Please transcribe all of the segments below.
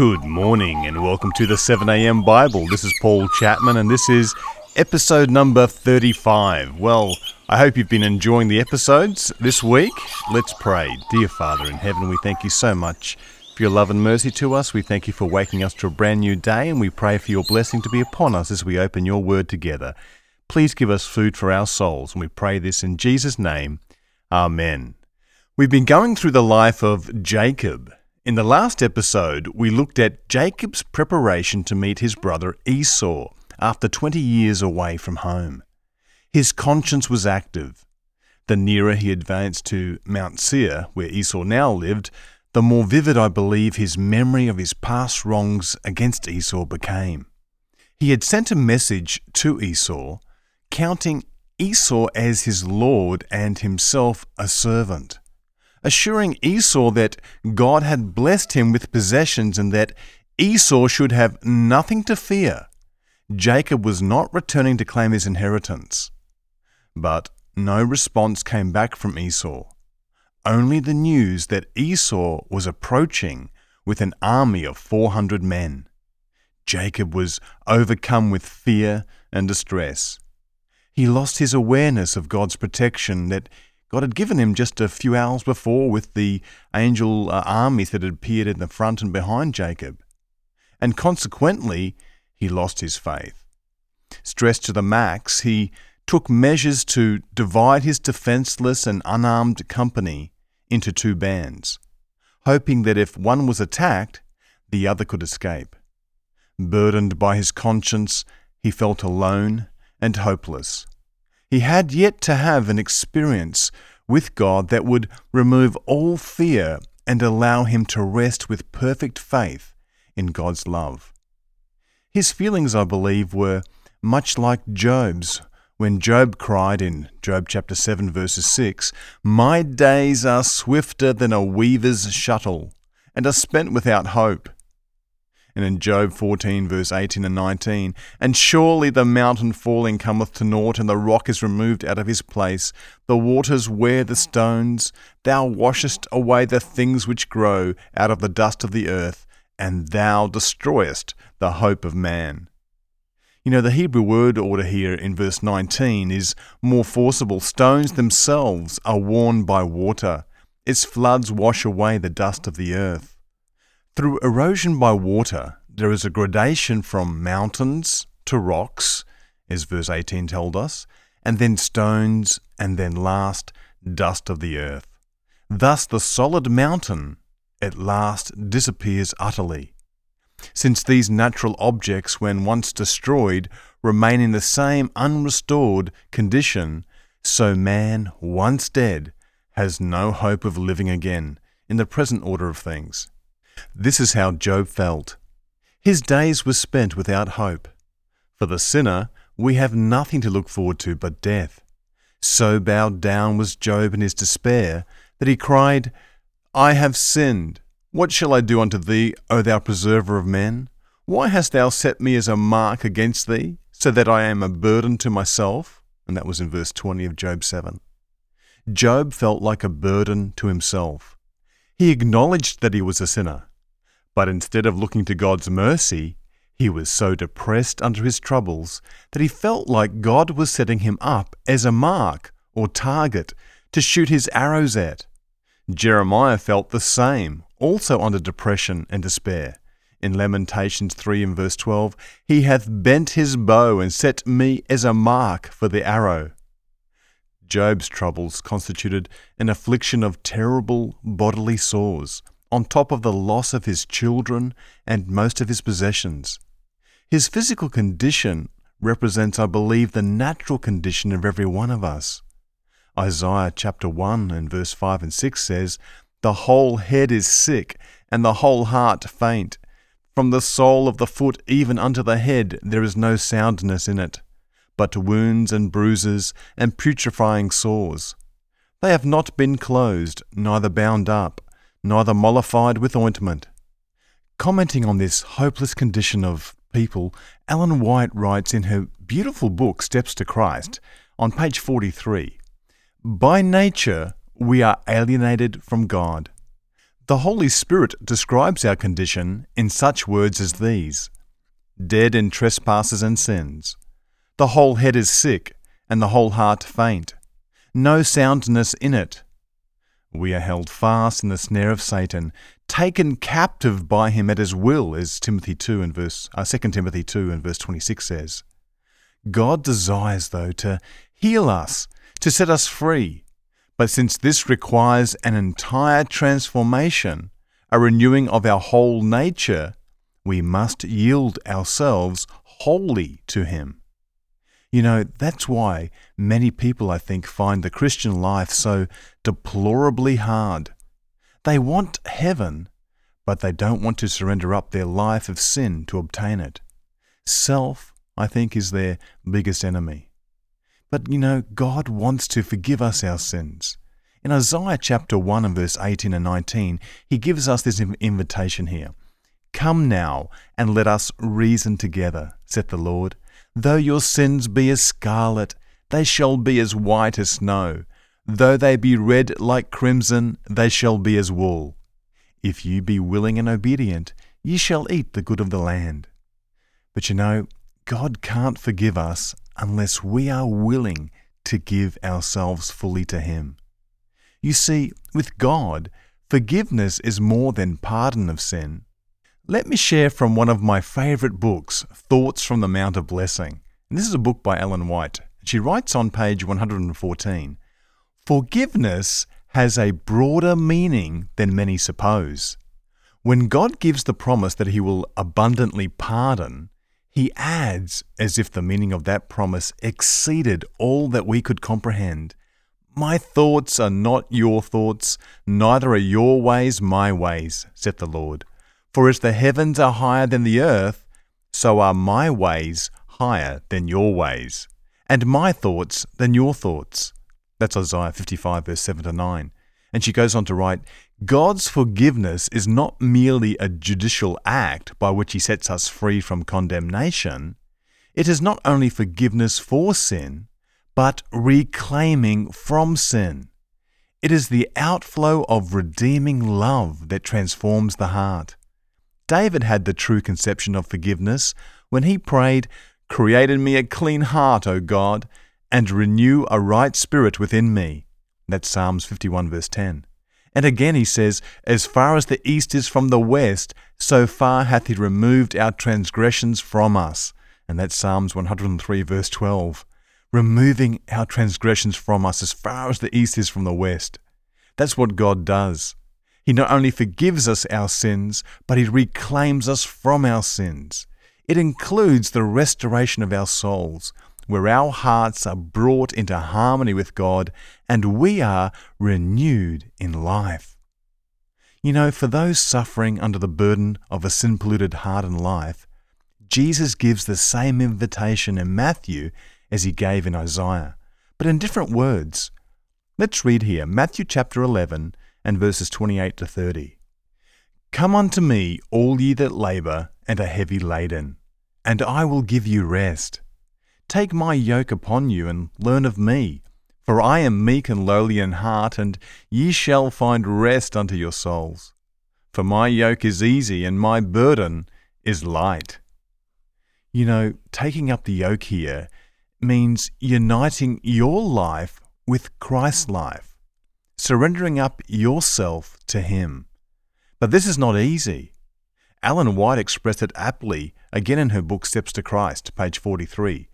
Good morning and welcome to the 7am Bible. This is Paul Chapman and this is episode number 35. Well, I hope you've been enjoying the episodes this week. Let's pray. Dear Father in heaven, we thank you so much for your love and mercy to us. We thank you for waking us to a brand new day and we pray for your blessing to be upon us as we open your word together. Please give us food for our souls and we pray this in Jesus' name. Amen. We've been going through the life of Jacob. In the last episode, we looked at Jacob's preparation to meet his brother Esau after 20 years away from home. His conscience was active. The nearer he advanced to Mount Seir, where Esau now lived, the more vivid I believe his memory of his past wrongs against Esau became. He had sent a message to Esau, counting Esau as his lord and himself a servant assuring Esau that God had blessed him with possessions and that Esau should have nothing to fear. Jacob was not returning to claim his inheritance. But no response came back from Esau. Only the news that Esau was approaching with an army of 400 men. Jacob was overcome with fear and distress. He lost his awareness of God's protection that God had given him just a few hours before with the angel uh, armies that had appeared in the front and behind Jacob. And consequently, he lost his faith. Stressed to the max, he took measures to divide his defenseless and unarmed company into two bands, hoping that if one was attacked, the other could escape. Burdened by his conscience, he felt alone and hopeless. He had yet to have an experience with God that would remove all fear and allow him to rest with perfect faith in God's love. His feelings, I believe, were much like Job's when Job cried in Job chapter 7 verses 6, My days are swifter than a weaver's shuttle, and are spent without hope. And in Job 14, verse 18 and 19, And surely the mountain falling cometh to naught, and the rock is removed out of his place. The waters wear the stones. Thou washest away the things which grow out of the dust of the earth, and thou destroyest the hope of man. You know, the Hebrew word order here in verse 19 is more forcible. Stones themselves are worn by water, its floods wash away the dust of the earth. Through erosion by water, there is a gradation from mountains to rocks, as verse 18 told us, and then stones, and then last, dust of the earth. Thus, the solid mountain at last disappears utterly. Since these natural objects, when once destroyed, remain in the same unrestored condition, so man, once dead, has no hope of living again in the present order of things. This is how Job felt. His days were spent without hope. For the sinner, we have nothing to look forward to but death. So bowed down was Job in his despair that he cried, I have sinned. What shall I do unto thee, O thou preserver of men? Why hast thou set me as a mark against thee, so that I am a burden to myself? And that was in verse 20 of Job 7. Job felt like a burden to himself. He acknowledged that he was a sinner, but instead of looking to God's mercy, he was so depressed under his troubles that he felt like God was setting him up as a mark or target to shoot his arrows at. Jeremiah felt the same, also under depression and despair. In Lamentations 3 and verse 12, He hath bent his bow and set me as a mark for the arrow. Job's troubles constituted an affliction of terrible bodily sores, on top of the loss of his children and most of his possessions. His physical condition represents, I believe, the natural condition of every one of us. Isaiah chapter 1 and verse 5 and 6 says, The whole head is sick, and the whole heart faint. From the sole of the foot even unto the head there is no soundness in it, but wounds and bruises and putrefying sores. They have not been closed, neither bound up neither mollified with ointment. Commenting on this hopeless condition of people, Ellen White writes in her beautiful book Steps to Christ on page 43 By nature, we are alienated from God. The Holy Spirit describes our condition in such words as these Dead in trespasses and sins. The whole head is sick, and the whole heart faint. No soundness in it. We are held fast in the snare of Satan, taken captive by him at his will, as Timothy 2 and verse uh, 2 Timothy 2 and verse 26 says. God desires, though, to heal us, to set us free. But since this requires an entire transformation, a renewing of our whole nature, we must yield ourselves wholly to Him. You know, that's why many people, I think, find the Christian life so deplorably hard. They want heaven, but they don't want to surrender up their life of sin to obtain it. Self, I think, is their biggest enemy. But you know, God wants to forgive us our sins. In Isaiah chapter 1 and verse 18 and 19, he gives us this invitation here. Come now, and let us reason together, saith the Lord. Though your sins be as scarlet, they shall be as white as snow. Though they be red like crimson, they shall be as wool. If you be willing and obedient, ye shall eat the good of the land. But you know, God can't forgive us unless we are willing to give ourselves fully to Him. You see, with God, forgiveness is more than pardon of sin. Let me share from one of my favorite books, Thoughts from the Mount of Blessing. And this is a book by Ellen White. She writes on page 114 Forgiveness has a broader meaning than many suppose. When God gives the promise that He will abundantly pardon, He adds, as if the meaning of that promise exceeded all that we could comprehend My thoughts are not your thoughts, neither are your ways my ways, saith the Lord. For as the heavens are higher than the earth, so are my ways higher than your ways, and my thoughts than your thoughts. That's Isaiah 55, verse 7 to 9. And she goes on to write God's forgiveness is not merely a judicial act by which he sets us free from condemnation. It is not only forgiveness for sin, but reclaiming from sin. It is the outflow of redeeming love that transforms the heart. David had the true conception of forgiveness when he prayed, Create in me a clean heart, O God, and renew a right spirit within me. That's Psalms 51, verse 10. And again he says, As far as the east is from the west, so far hath he removed our transgressions from us. And that's Psalms 103, verse 12. Removing our transgressions from us as far as the east is from the west. That's what God does. He not only forgives us our sins, but He reclaims us from our sins. It includes the restoration of our souls, where our hearts are brought into harmony with God and we are renewed in life. You know, for those suffering under the burden of a sin polluted heart and life, Jesus gives the same invitation in Matthew as he gave in Isaiah, but in different words. Let's read here Matthew chapter 11, and verses 28 to 30. Come unto me, all ye that labour and are heavy laden, and I will give you rest. Take my yoke upon you and learn of me, for I am meek and lowly in heart, and ye shall find rest unto your souls. For my yoke is easy and my burden is light. You know, taking up the yoke here means uniting your life with Christ's life surrendering up yourself to Him. But this is not easy. Ellen White expressed it aptly again in her book Steps to Christ, page 43.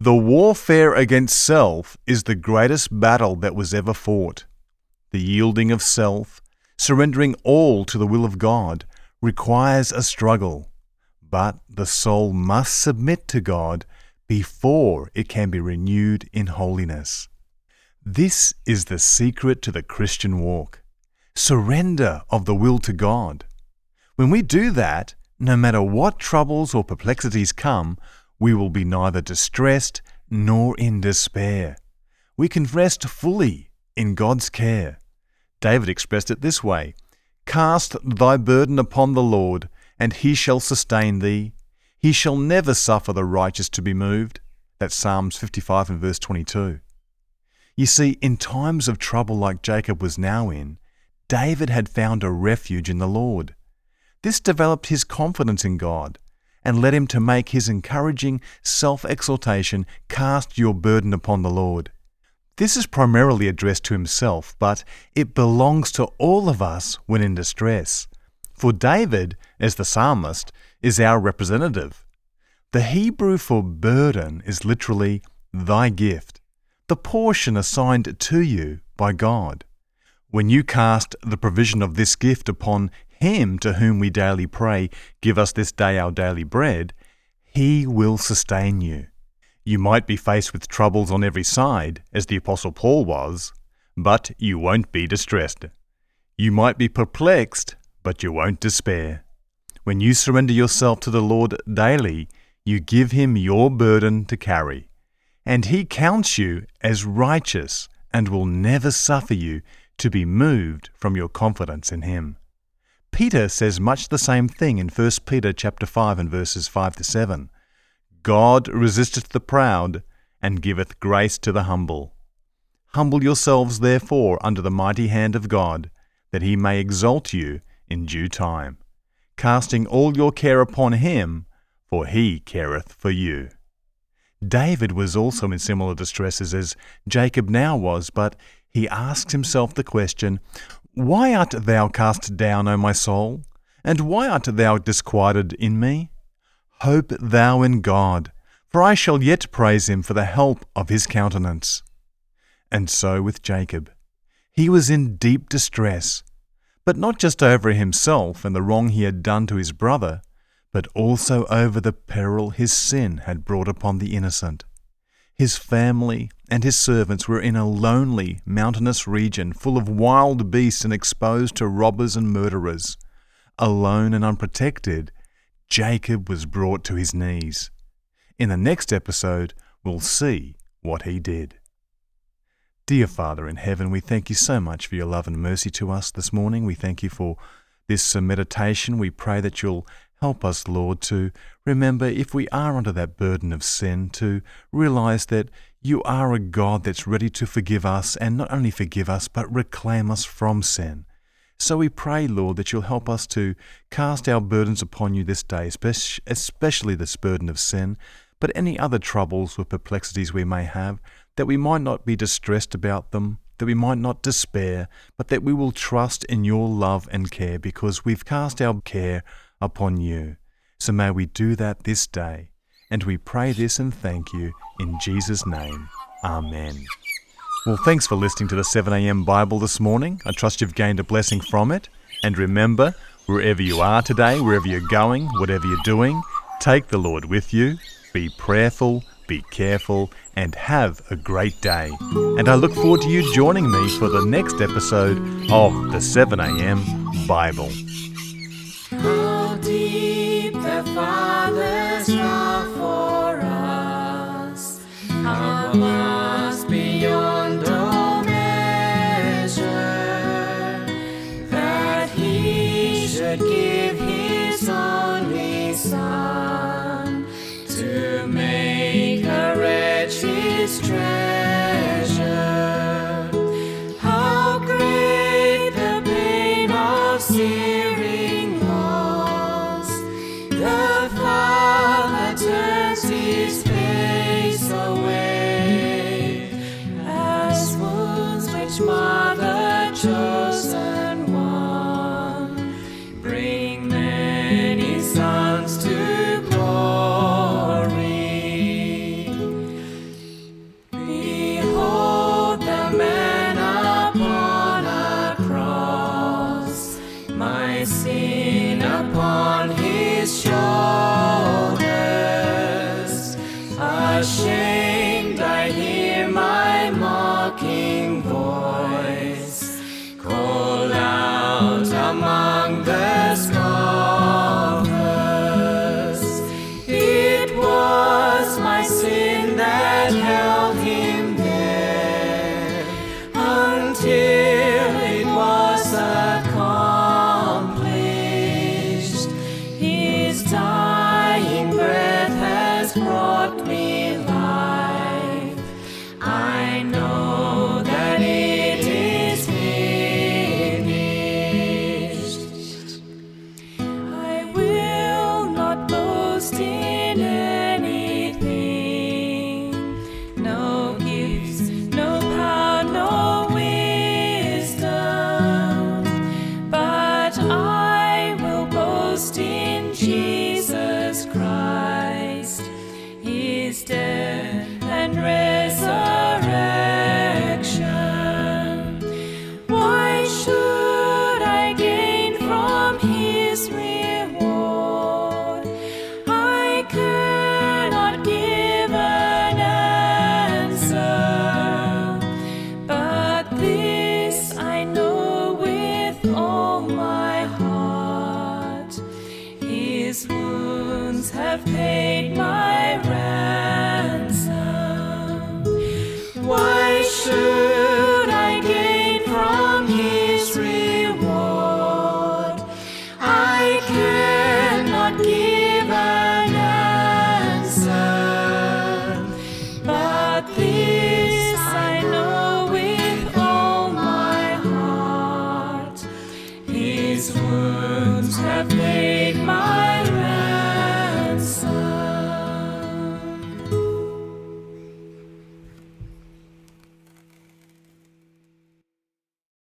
The warfare against self is the greatest battle that was ever fought. The yielding of self, surrendering all to the will of God, requires a struggle. But the soul must submit to God before it can be renewed in holiness. This is the secret to the Christian walk surrender of the will to God. When we do that, no matter what troubles or perplexities come, we will be neither distressed nor in despair. We can rest fully in God's care. David expressed it this way Cast thy burden upon the Lord, and he shall sustain thee. He shall never suffer the righteous to be moved. That's Psalms 55 and verse 22. You see, in times of trouble like Jacob was now in, David had found a refuge in the Lord. This developed his confidence in God and led him to make his encouraging self exaltation cast your burden upon the Lord. This is primarily addressed to himself, but it belongs to all of us when in distress. For David, as the psalmist, is our representative. The Hebrew for burden is literally thy gift, the portion assigned to you by God. When you cast the provision of this gift upon Him to whom we daily pray, Give us this day our daily bread, He will sustain you. You might be faced with troubles on every side, as the Apostle Paul was, but you won't be distressed. You might be perplexed, but you won't despair. When you surrender yourself to the Lord daily, you give Him your burden to carry, and He counts you as righteous and will never suffer you to be moved from your confidence in him. Peter says much the same thing in 1 Peter chapter 5 and verses 5 to 7. God resisteth the proud and giveth grace to the humble. Humble yourselves therefore under the mighty hand of God, that he may exalt you in due time, casting all your care upon him, for he careth for you. David was also in similar distresses as Jacob now was, but he asks himself the question, Why art thou cast down, O my soul? And why art thou disquieted in me? Hope thou in God, for I shall yet praise him for the help of his countenance. And so with Jacob. He was in deep distress, but not just over himself and the wrong he had done to his brother, but also over the peril his sin had brought upon the innocent. His family and his servants were in a lonely, mountainous region full of wild beasts and exposed to robbers and murderers. Alone and unprotected, Jacob was brought to his knees. In the next episode, we'll see what he did. Dear Father in heaven, we thank you so much for your love and mercy to us this morning. We thank you for this meditation. We pray that you'll Help us, Lord, to remember if we are under that burden of sin, to realize that you are a God that's ready to forgive us, and not only forgive us, but reclaim us from sin. So we pray, Lord, that you'll help us to cast our burdens upon you this day, especially this burden of sin, but any other troubles or perplexities we may have, that we might not be distressed about them, that we might not despair, but that we will trust in your love and care because we've cast our care upon you. So may we do that this day. And we pray this and thank you in Jesus' name. Amen. Well, thanks for listening to the 7am Bible this morning. I trust you've gained a blessing from it. And remember, wherever you are today, wherever you're going, whatever you're doing, take the Lord with you. Be prayerful, be careful, and have a great day. And I look forward to you joining me for the next episode of the 7am Bible